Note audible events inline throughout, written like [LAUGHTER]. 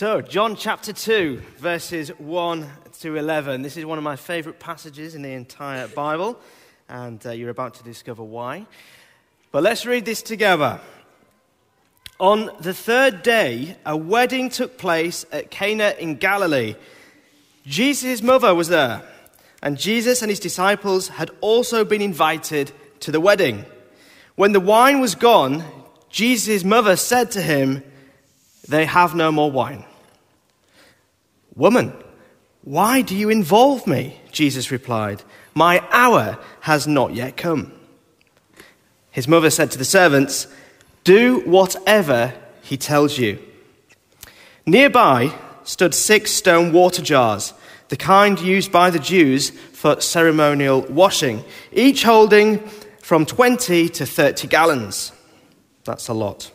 So, John chapter 2, verses 1 to 11. This is one of my favorite passages in the entire Bible, and uh, you're about to discover why. But let's read this together. On the third day, a wedding took place at Cana in Galilee. Jesus' mother was there, and Jesus and his disciples had also been invited to the wedding. When the wine was gone, Jesus' mother said to him, They have no more wine. Woman, why do you involve me? Jesus replied, My hour has not yet come. His mother said to the servants, Do whatever he tells you. Nearby stood six stone water jars, the kind used by the Jews for ceremonial washing, each holding from 20 to 30 gallons. That's a lot.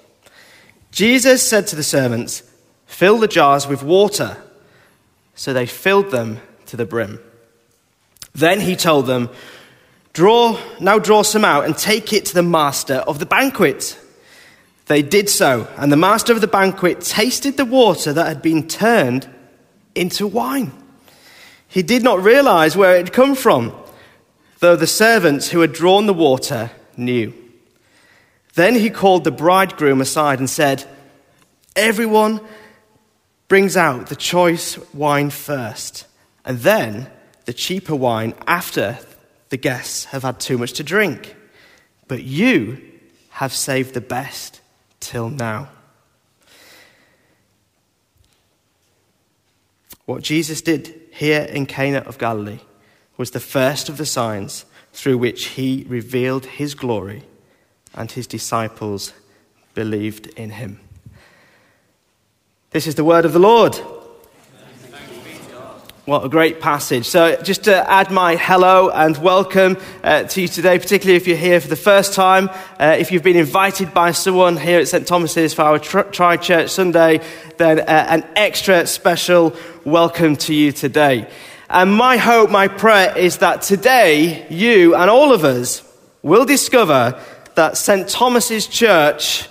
Jesus said to the servants, Fill the jars with water. So they filled them to the brim. Then he told them, Draw, now draw some out and take it to the master of the banquet. They did so, and the master of the banquet tasted the water that had been turned into wine. He did not realize where it had come from, though the servants who had drawn the water knew. Then he called the bridegroom aside and said, Everyone brings out the choice wine first, and then the cheaper wine after the guests have had too much to drink. But you have saved the best till now. What Jesus did here in Cana of Galilee was the first of the signs through which he revealed his glory, and his disciples believed in him. This is the word of the Lord. What a great passage. So, just to add my hello and welcome uh, to you today, particularly if you're here for the first time, uh, if you've been invited by someone here at St. Thomas's for our Tri Church Sunday, then uh, an extra special welcome to you today. And my hope, my prayer is that today you and all of us will discover that St. Thomas's Church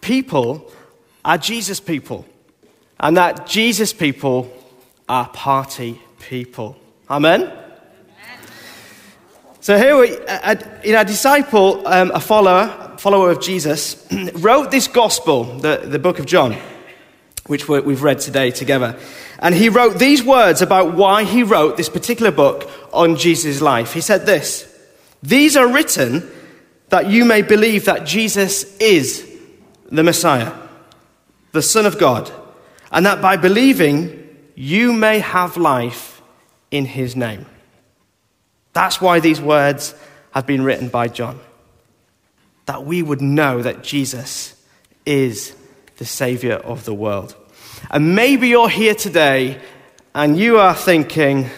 people are Jesus people, and that Jesus people are party people. Amen? So here we, a, a, a disciple, um, a follower, follower of Jesus, [CLEARS THROAT] wrote this gospel, the, the book of John, which we've read today together. And he wrote these words about why he wrote this particular book on Jesus' life. He said this These are written that you may believe that Jesus is the Messiah, the Son of God, and that by believing you may have life in his name. That's why these words have been written by John. That we would know that Jesus is the Savior of the world. And maybe you're here today and you are thinking,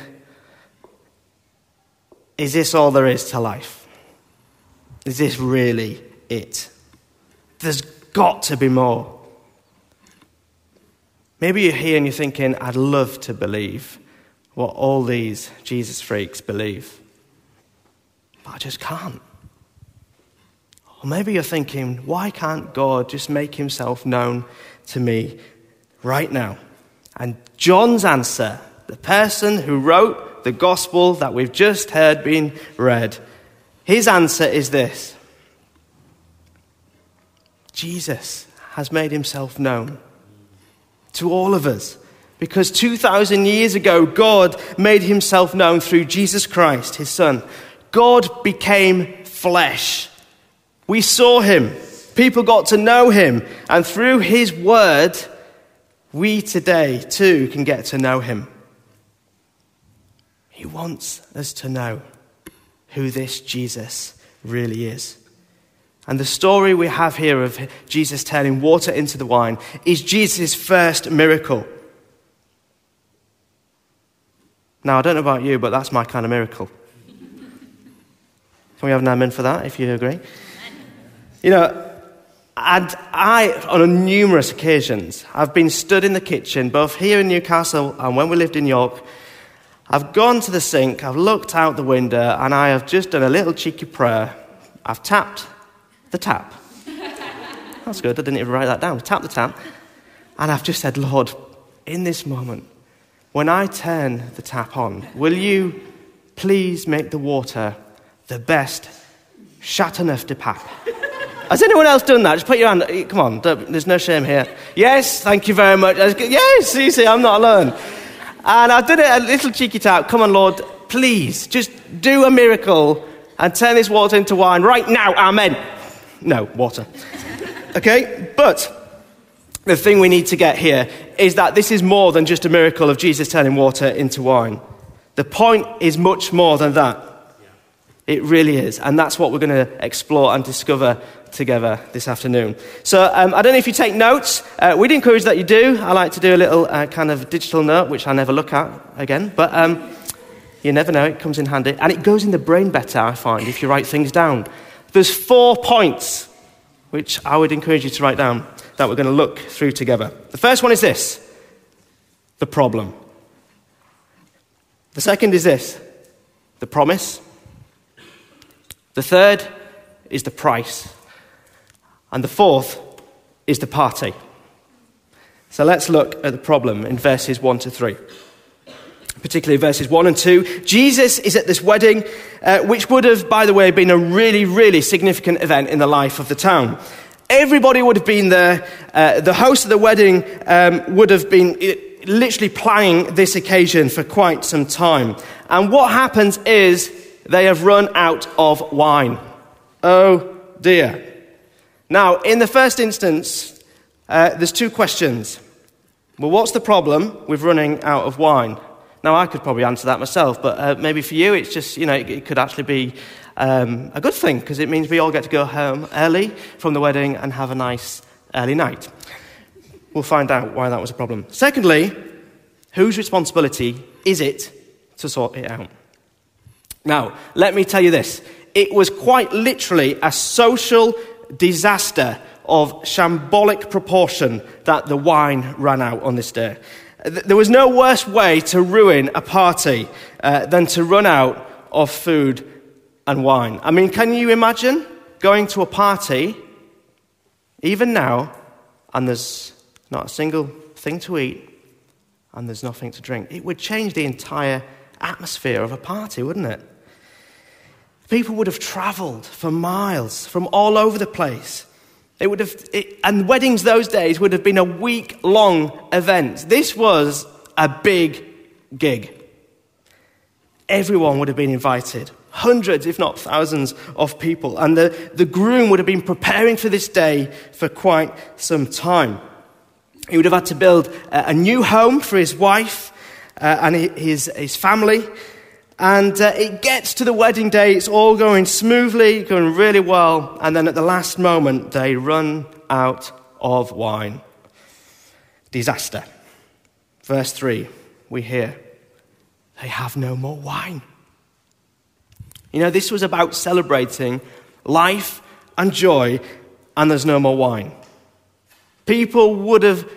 is this all there is to life? Is this really it? There's got to be more. Maybe you're here and you're thinking, I'd love to believe what all these Jesus freaks believe, but I just can't. Or maybe you're thinking, why can't God just make himself known to me right now? And John's answer, the person who wrote the gospel that we've just heard being read, his answer is this Jesus has made himself known to all of us. Because 2,000 years ago, God made himself known through Jesus Christ, his Son. God became flesh. We saw him. People got to know him. And through his word, we today too can get to know him. He wants us to know who this Jesus really is. And the story we have here of Jesus turning water into the wine is Jesus' first miracle. Now, I don't know about you, but that's my kind of miracle. Can we have an amen for that, if you agree? You know, and I, on numerous occasions, I've been stood in the kitchen, both here in Newcastle and when we lived in York. I've gone to the sink, I've looked out the window, and I have just done a little cheeky prayer. I've tapped the tap. That's good. I didn't even write that down. Tap the tap. And I've just said, Lord, in this moment, when I turn the tap on, will you please make the water the best Chateauneuf du Pape? Has anyone else done that? Just put your hand. Come on, there's no shame here. Yes, thank you very much. Yes, you see, I'm not alone. And I did it a little cheeky tap. Come on, Lord, please, just do a miracle and turn this water into wine right now. Amen. No, water. Okay, but the thing we need to get here is that this is more than just a miracle of Jesus turning water into wine. The point is much more than that. It really is. And that's what we're going to explore and discover together this afternoon. So um, I don't know if you take notes. Uh, we'd encourage that you do. I like to do a little uh, kind of digital note, which I never look at again. But um, you never know, it comes in handy. And it goes in the brain better, I find, if you write things down. There's four points which I would encourage you to write down that we're going to look through together. The first one is this the problem. The second is this the promise. The third is the price. And the fourth is the party. So let's look at the problem in verses 1 to 3. Particularly verses 1 and 2. Jesus is at this wedding, uh, which would have, by the way, been a really, really significant event in the life of the town. Everybody would have been there. Uh, the host of the wedding um, would have been uh, literally planning this occasion for quite some time. And what happens is they have run out of wine. Oh dear. Now, in the first instance, uh, there's two questions. Well, what's the problem with running out of wine? Now, I could probably answer that myself, but uh, maybe for you, it's just, you know, it, it could actually be um, a good thing because it means we all get to go home early from the wedding and have a nice early night. We'll find out why that was a problem. Secondly, whose responsibility is it to sort it out? Now, let me tell you this. It was quite literally a social disaster of shambolic proportion that the wine ran out on this day. There was no worse way to ruin a party uh, than to run out of food and wine. I mean, can you imagine going to a party, even now, and there's not a single thing to eat and there's nothing to drink? It would change the entire atmosphere of a party, wouldn't it? People would have traveled for miles from all over the place. It would have, it, and weddings those days would have been a week long event. This was a big gig. Everyone would have been invited hundreds, if not thousands, of people. And the, the groom would have been preparing for this day for quite some time. He would have had to build a, a new home for his wife uh, and his, his family. And uh, it gets to the wedding day, it's all going smoothly, going really well. And then at the last moment, they run out of wine. Disaster. Verse 3, we hear, they have no more wine. You know, this was about celebrating life and joy, and there's no more wine. People would have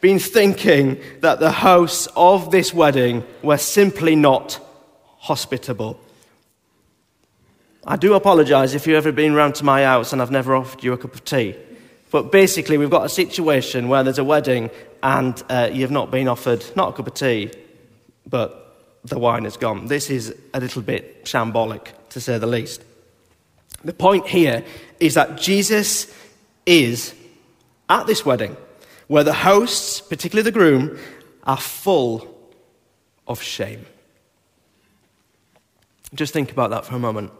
been thinking that the hosts of this wedding were simply not hospitable. I do apologize if you've ever been round to my house and I've never offered you a cup of tea. But basically, we've got a situation where there's a wedding and uh, you've not been offered not a cup of tea, but the wine is gone. This is a little bit shambolic, to say the least. The point here is that Jesus is at this wedding where the hosts, particularly the groom, are full of shame. Just think about that for a moment.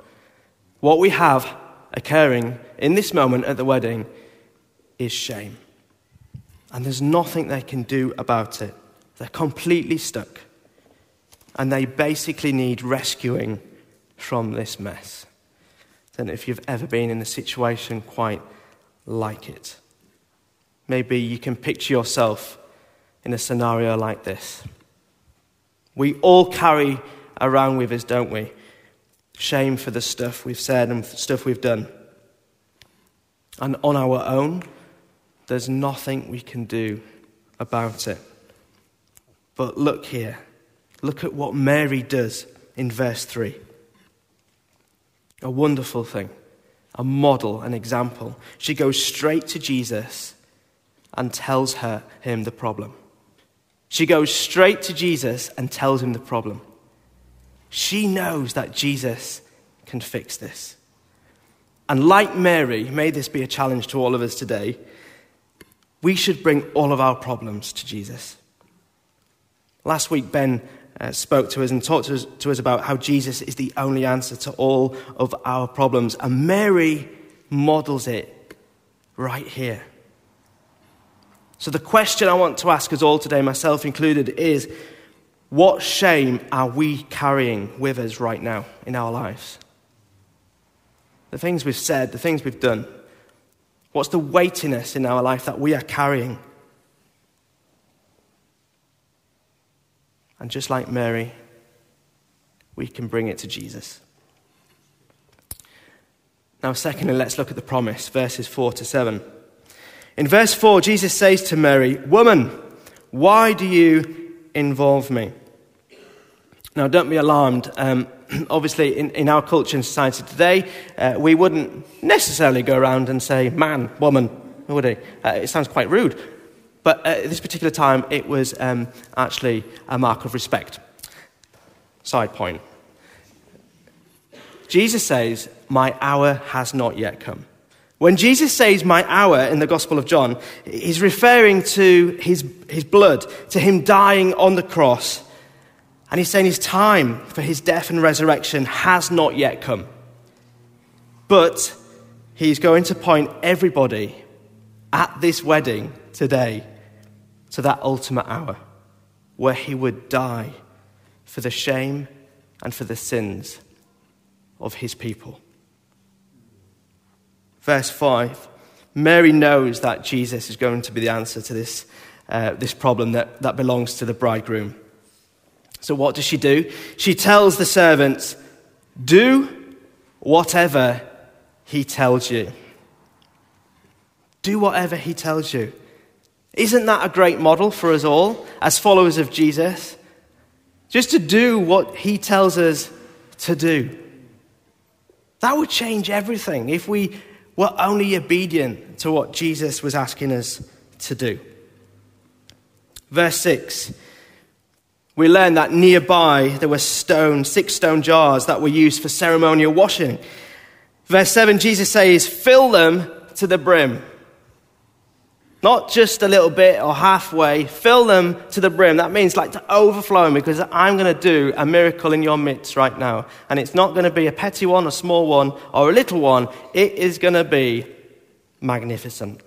What we have occurring in this moment at the wedding is shame. And there's nothing they can do about it. They're completely stuck and they basically need rescuing from this mess. Know if you've ever been in a situation quite like it. Maybe you can picture yourself in a scenario like this. We all carry around with us, don't we? Shame for the stuff we've said and stuff we've done. And on our own, there's nothing we can do about it. But look here. Look at what Mary does in verse 3. A wonderful thing, a model, an example. She goes straight to Jesus and tells her, him the problem. She goes straight to Jesus and tells him the problem. She knows that Jesus can fix this. And like Mary, may this be a challenge to all of us today, we should bring all of our problems to Jesus. Last week, Ben uh, spoke to us and talked to us, to us about how Jesus is the only answer to all of our problems. And Mary models it right here. So, the question I want to ask us all today, myself included, is what shame are we carrying with us right now in our lives? The things we've said, the things we've done. What's the weightiness in our life that we are carrying? And just like Mary, we can bring it to Jesus. Now, secondly, let's look at the promise, verses 4 to 7. In verse 4, Jesus says to Mary, Woman, why do you involve me? Now, don't be alarmed. Um, [CLEARS THROAT] obviously, in, in, our culture and society today, uh, we wouldn't necessarily go around and say man, woman, would we? Uh, it sounds quite rude. But at this particular time, it was um, actually a mark of respect. Side point. Jesus says, My hour has not yet come. When Jesus says my hour in the Gospel of John, he's referring to his, his blood, to him dying on the cross. And he's saying his time for his death and resurrection has not yet come. But he's going to point everybody at this wedding today to that ultimate hour where he would die for the shame and for the sins of his people. Verse 5 Mary knows that Jesus is going to be the answer to this, uh, this problem that, that belongs to the bridegroom. So, what does she do? She tells the servants, Do whatever he tells you. Do whatever he tells you. Isn't that a great model for us all as followers of Jesus? Just to do what he tells us to do. That would change everything if we were only obedient to what Jesus was asking us to do. Verse 6 we learn that nearby there were stone, six stone jars that were used for ceremonial washing. Verse 7, Jesus says, fill them to the brim. Not just a little bit or halfway, fill them to the brim. That means like to overflowing because I'm going to do a miracle in your midst right now. And it's not going to be a petty one, a small one, or a little one. It is going to be magnificent.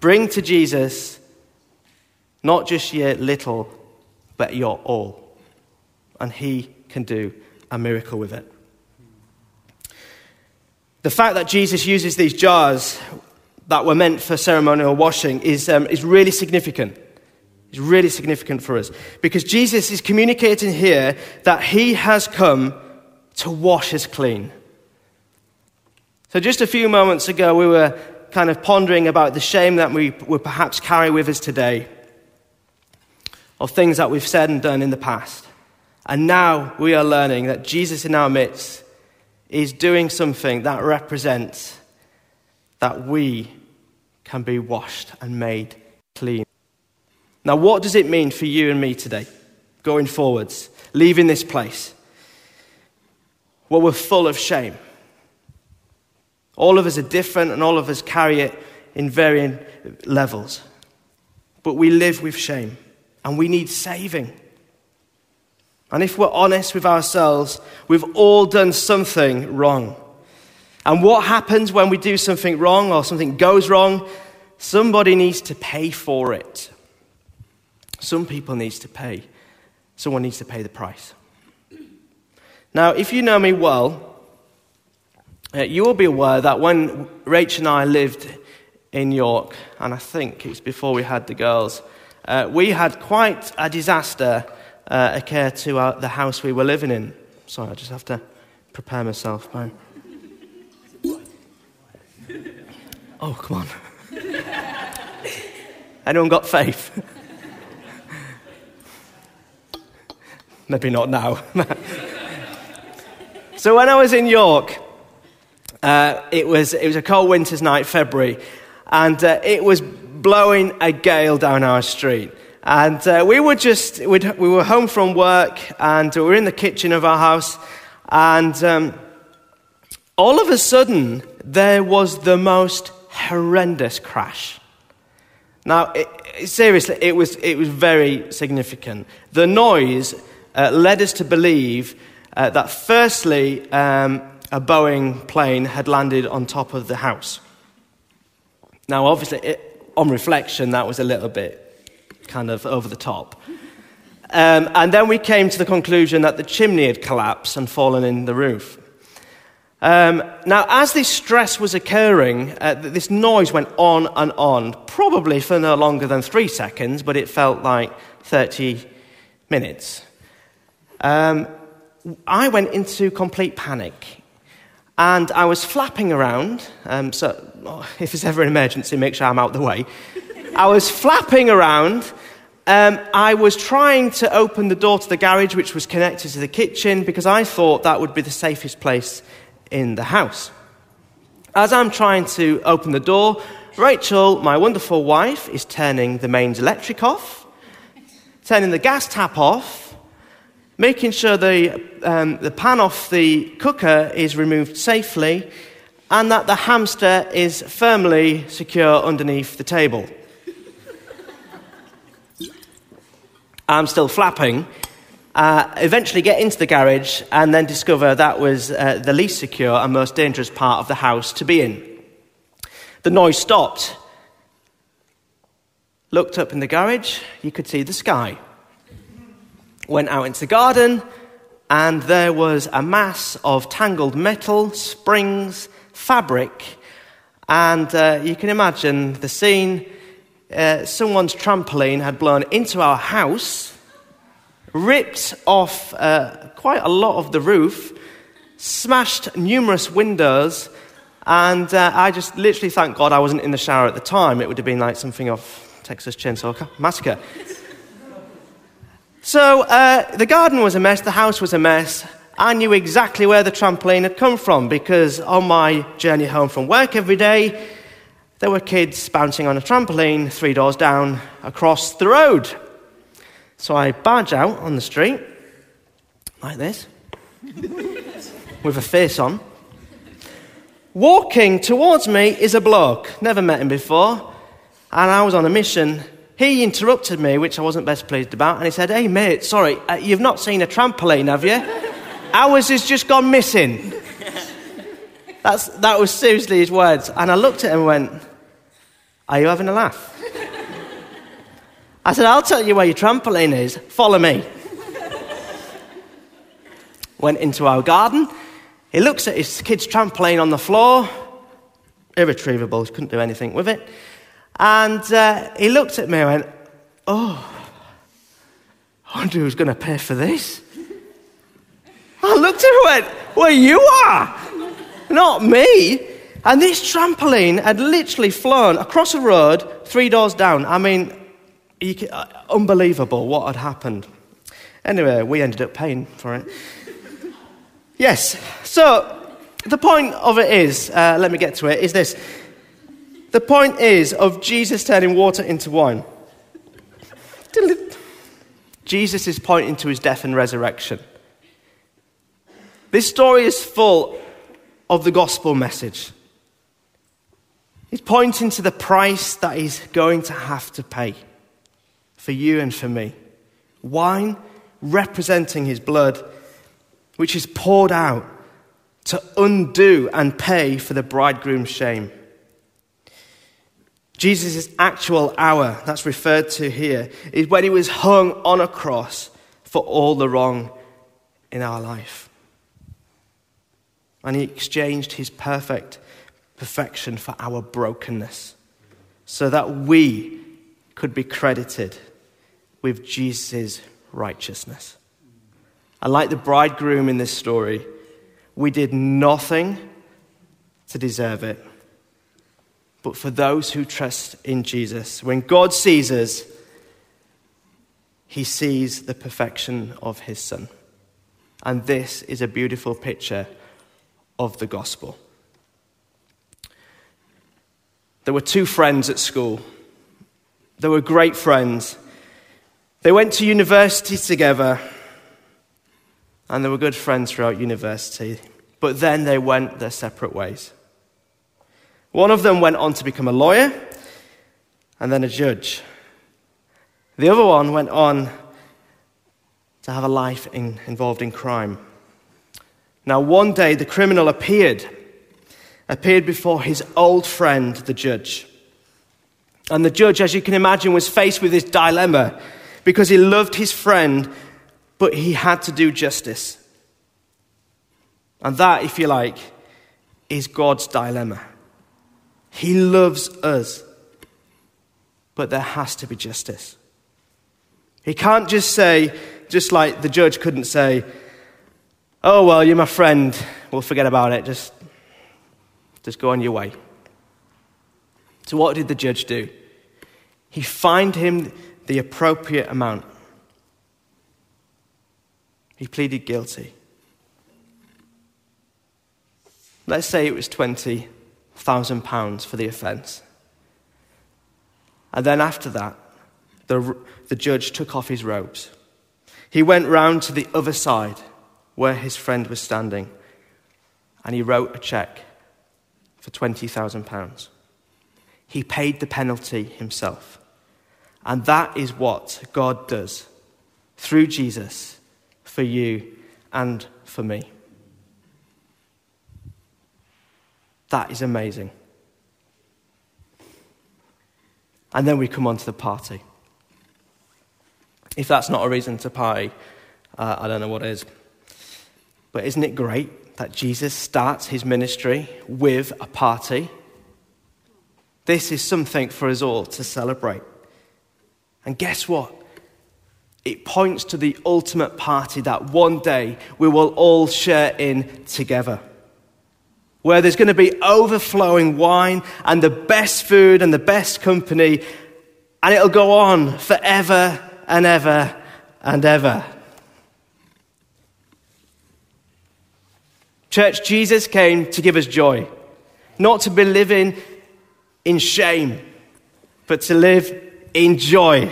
Bring to Jesus not just your little, but your all. And He can do a miracle with it. The fact that Jesus uses these jars that were meant for ceremonial washing is, um, is really significant. It's really significant for us because Jesus is communicating here that he has come to wash us clean. So, just a few moments ago, we were kind of pondering about the shame that we would perhaps carry with us today of things that we've said and done in the past. And now we are learning that Jesus in our midst is doing something that represents that we can be washed and made clean. Now, what does it mean for you and me today, going forwards, leaving this place? Well, we're full of shame. All of us are different and all of us carry it in varying levels. But we live with shame and we need saving. And if we're honest with ourselves, we've all done something wrong. And what happens when we do something wrong or something goes wrong? Somebody needs to pay for it. Some people needs to pay. Someone needs to pay the price. Now, if you know me well, uh, you will be aware that when Rach and I lived in York, and I think it's before we had the girls, uh, we had quite a disaster uh, occur to our, the house we were living in. Sorry, I just have to prepare myself. Oh, come on. Anyone got faith? Maybe not now. [LAUGHS] so when I was in York, uh, it, was, it was a cold winter's night, February, and uh, it was blowing a gale down our street. And uh, we were just, we were home from work and we were in the kitchen of our house. And um, all of a sudden, there was the most horrendous crash. Now, it, it, seriously, it was, it was very significant. The noise uh, led us to believe uh, that, firstly, um, a Boeing plane had landed on top of the house. Now, obviously, it, on reflection, that was a little bit kind of over the top. Um, and then we came to the conclusion that the chimney had collapsed and fallen in the roof. Um, now, as this stress was occurring, uh, this noise went on and on, probably for no longer than three seconds, but it felt like 30 minutes. Um, I went into complete panic. And I was flapping around, um, so [LAUGHS] if there's ever an emergency, make sure I'm out the way. I was flapping around. Um, I was trying to open the door to the garage, which was connected to the kitchen, because I thought that would be the safest place in the house. As I'm trying to open the door, Rachel, my wonderful wife, is turning the mains electric off, turning the gas tap off, making sure the, um, the pan off the cooker is removed safely, and that the hamster is firmly secure underneath the table. I'm still flapping uh, eventually get into the garage and then discover that was uh, the least secure and most dangerous part of the house to be in. The noise stopped. Looked up in the garage, you could see the sky. Went out into the garden, and there was a mass of tangled metal, springs, fabric, and uh, you can imagine the scene. Uh, someone's trampoline had blown into our house ripped off uh, quite a lot of the roof, smashed numerous windows, and uh, I just literally thank God I wasn't in the shower at the time. It would have been like something off Texas Chainsaw Massacre. So uh, the garden was a mess, the house was a mess. I knew exactly where the trampoline had come from because on my journey home from work every day, there were kids bouncing on a trampoline three doors down across the road. So I barge out on the street, like this, with a face on. Walking towards me is a bloke, never met him before, and I was on a mission. He interrupted me, which I wasn't best pleased about, and he said, Hey, mate, sorry, uh, you've not seen a trampoline, have you? Ours has just gone missing. That's, that was seriously his words. And I looked at him and went, Are you having a laugh? I said, I'll tell you where your trampoline is. Follow me. Went into our garden. He looks at his kid's trampoline on the floor. Irretrievable. He couldn't do anything with it. And uh, he looked at me and went, Oh, I wonder who's going to pay for this. I looked at him and went, Well, you are, not me. And this trampoline had literally flown across a road three doors down. I mean, can, uh, unbelievable what had happened. Anyway, we ended up paying for it. yes, so the point of it is, uh, let me get to it, is this. The point is of Jesus turning water into wine. Jesus is pointing to his death and resurrection. This story is full of the gospel message. He's pointing to the price that he's going to have to pay for you and for me. Wine representing his blood, which is poured out to undo and pay for the bridegroom's shame. Jesus' actual hour, that's referred to here, is when he was hung on a cross for all the wrong in our life. And he exchanged his perfect perfection for our brokenness so that we could be credited with Jesus' righteousness. And like the bridegroom in this story, we did nothing to deserve it. But for those who trust in Jesus, when God sees us, he sees the perfection of his Son. And this is a beautiful picture of the gospel. There were two friends at school They were great friends. They went to university together, and they were good friends throughout university. But then they went their separate ways. One of them went on to become a lawyer and then a judge. The other one went on to have a life in, involved in crime. Now, one day the criminal appeared, appeared before his old friend, the judge. And the judge, as you can imagine, was faced with this dilemma because he loved his friend, but he had to do justice. And that, if you like, is God's dilemma. He loves us, but there has to be justice. He can't just say, just like the judge couldn't say, Oh, well, you're my friend. We'll forget about it. Just, just go on your way. So, what did the judge do? He fined him the appropriate amount. He pleaded guilty. Let's say it was £20,000 for the offence. And then after that, the, the judge took off his robes. He went round to the other side where his friend was standing and he wrote a cheque for £20,000. He paid the penalty himself. And that is what God does through Jesus for you and for me. That is amazing. And then we come on to the party. If that's not a reason to party, uh, I don't know what is. But isn't it great that Jesus starts his ministry with a party? This is something for us all to celebrate. And guess what? It points to the ultimate party that one day we will all share in together. Where there's going to be overflowing wine and the best food and the best company, and it'll go on forever and ever and ever. Church, Jesus came to give us joy, not to be living in shame, but to live in joy.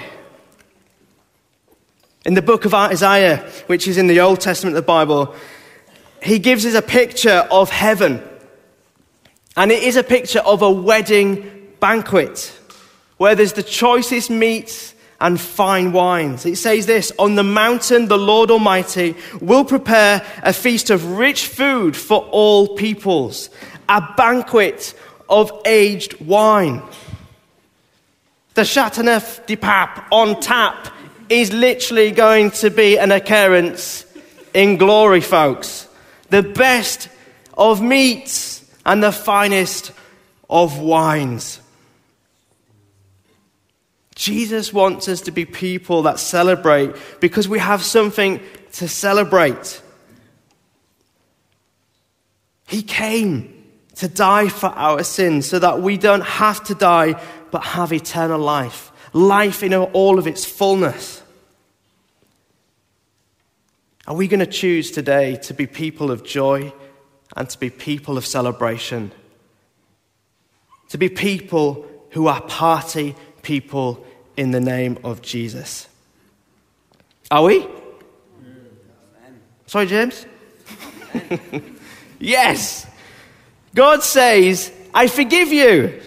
In the book of Isaiah, which is in the Old Testament of the Bible, he gives us a picture of heaven. And it is a picture of a wedding banquet where there's the choicest meats and fine wines. It says this On the mountain, the Lord Almighty will prepare a feast of rich food for all peoples, a banquet of aged wine. The Chateauneuf du Pape on tap is literally going to be an occurrence in glory, folks. The best of meats and the finest of wines. Jesus wants us to be people that celebrate because we have something to celebrate. He came to die for our sins so that we don't have to die but have eternal life, life in all of its fullness. Are we going to choose today to be people of joy and to be people of celebration? To be people who are party people in the name of Jesus. Are we? Sorry, James? [LAUGHS] yes. God says, I forgive you.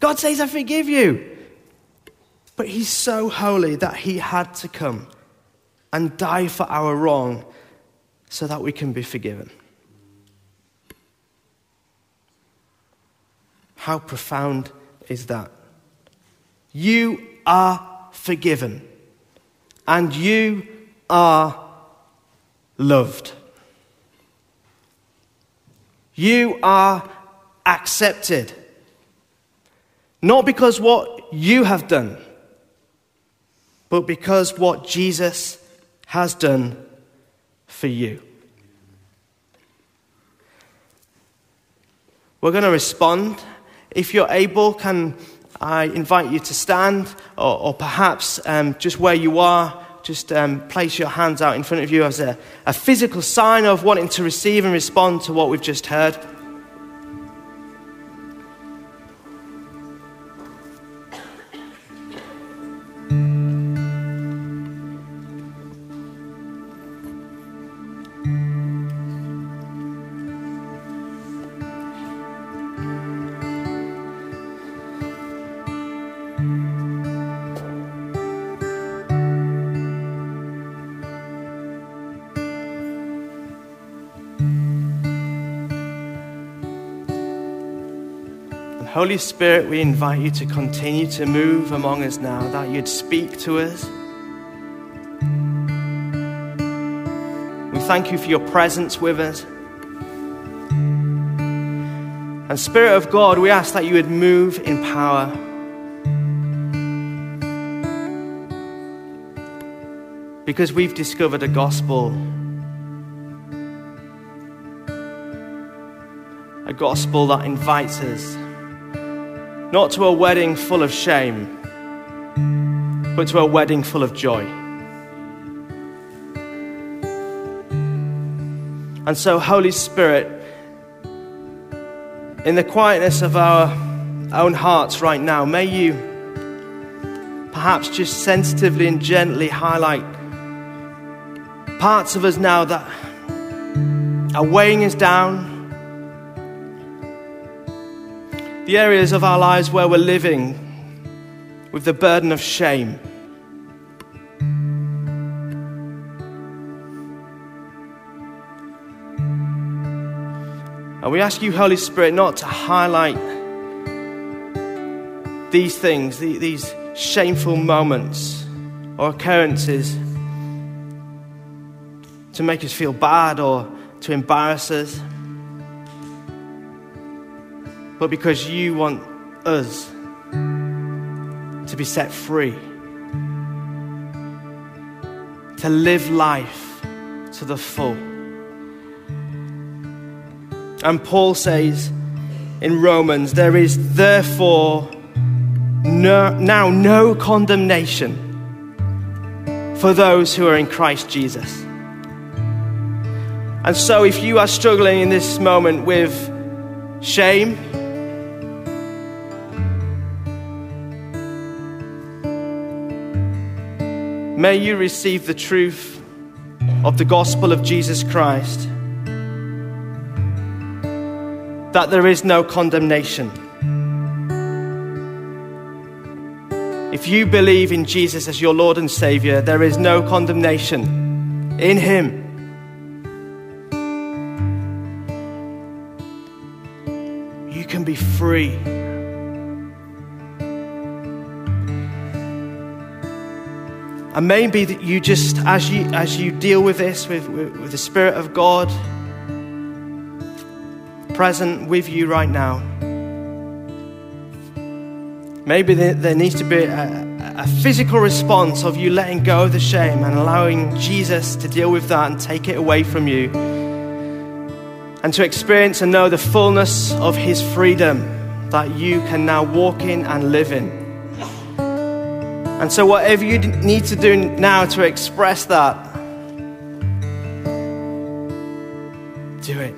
God says, I forgive you. But He's so holy that He had to come and die for our wrong so that we can be forgiven. How profound is that? You are forgiven and you are loved. You are accepted. Not because what you have done, but because what Jesus has done for you. We're going to respond. If you're able, can I invite you to stand, or, or perhaps um, just where you are, just um, place your hands out in front of you as a, a physical sign of wanting to receive and respond to what we've just heard. Holy Spirit, we invite you to continue to move among us now, that you'd speak to us. We thank you for your presence with us. And Spirit of God, we ask that you would move in power. Because we've discovered a gospel. A gospel that invites us not to a wedding full of shame, but to a wedding full of joy. And so, Holy Spirit, in the quietness of our own hearts right now, may you perhaps just sensitively and gently highlight parts of us now that are weighing us down, the areas of our lives where we're living with the burden of shame. And we ask you, Holy Spirit, not to highlight these things, these shameful moments or occurrences to make us feel bad or to embarrass us, but because you want us to be set free, to live life to the full. And Paul says in Romans, there is therefore no, now no condemnation for those who are in Christ Jesus. And so, if you are struggling in this moment with shame, may you receive the truth of the gospel of Jesus Christ that there is no condemnation. If you believe in Jesus as your Lord and Savior, there is no condemnation in Him. You can be free. And maybe that you just, as you, as you deal with this, with, with, with the Spirit of God, present with you right now. Maybe there, needs to be a, a physical response of you letting go of the shame and allowing Jesus to deal with that and take it away from you. And to experience and know the fullness of His freedom that you can now walk in and live in. And so, whatever you need to do now to express that, do it.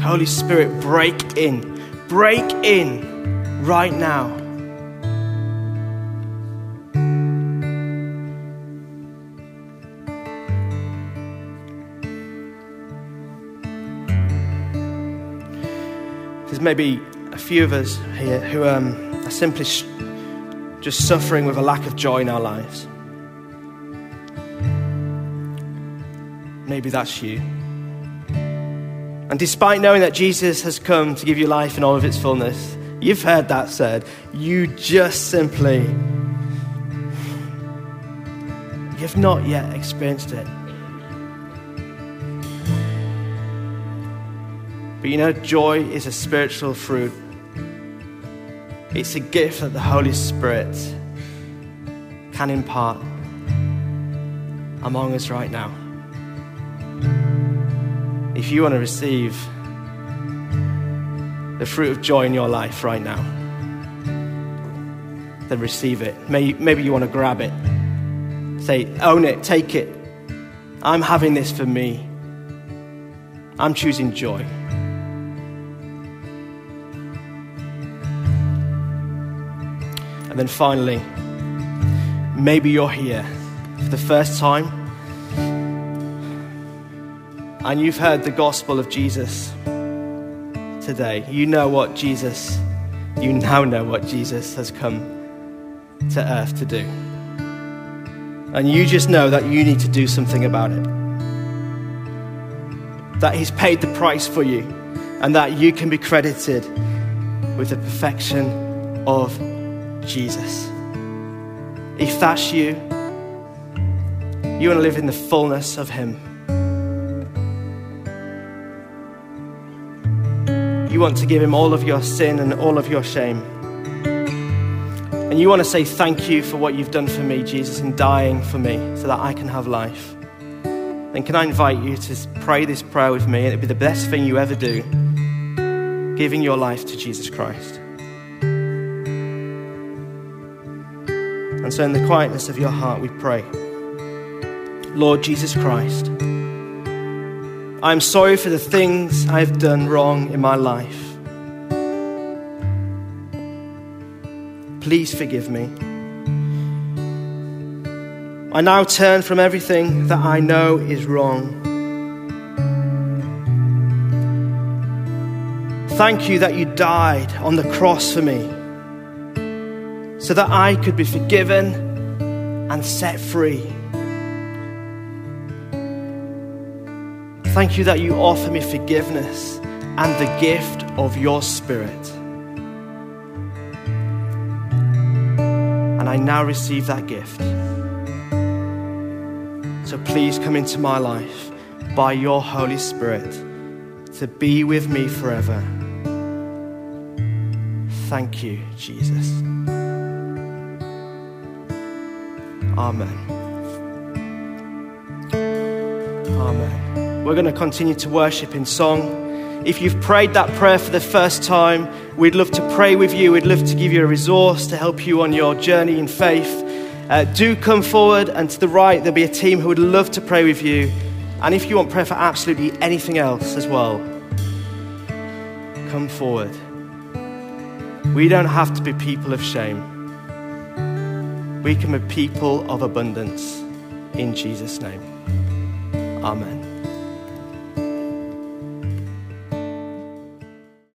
Holy Spirit, break in. Break in right now. There's maybe a few of us here who um, are simply sh- just suffering with a lack of joy in our lives. Maybe that's you. And despite knowing that Jesus has come to give you life in all of its fullness, you've heard that said, you just simply, you've not yet experienced it. But you know, joy is a spiritual fruit. It's a gift that the Holy Spirit can impart among us right now if you want to receive the fruit of joy in your life right now, then receive it. Maybe you want to grab it. Say, own it, take it. I'm having this for me. I'm choosing joy. And then finally, maybe you're here for the first time and you've heard the gospel of Jesus today, you know what Jesus, you now know what Jesus has come to earth to do. And you just know that you need to do something about it. that He's paid the price for you and that you can be credited with the perfection of Jesus. If that's you, you want to live in the fullness of Him. You want to give Him all of your sin and all of your shame. And you want to say thank you for what you've done for me, Jesus, in dying for me so that I can have life. Then can I invite you to pray this prayer with me? And it'd be the best thing you ever do giving your life to Jesus Christ. And so, in the quietness of your heart, we pray Lord Jesus Christ, I'm sorry for the things I've done wrong in my life. Please forgive me. I now turn from everything that I know is wrong. Thank you that you died on the cross for me so that I could be forgiven and set free. Thank you that you offer me forgiveness and the gift of your Spirit. And I now receive that gift. So please come into my life by your Holy Spirit to be with me forever. Thank you, Jesus. Amen. Amen. We're going to continue to worship in song. If you've prayed that prayer for the first time, we'd love to pray with you. We'd love to give you a resource to help you on your journey in faith. Uh, do come forward, and to the right, there'll be a team who would love to pray with you. And if you want prayer for absolutely anything else as well, come forward. We don't have to be people of shame we can be people of abundance in Jesus' name. Amen.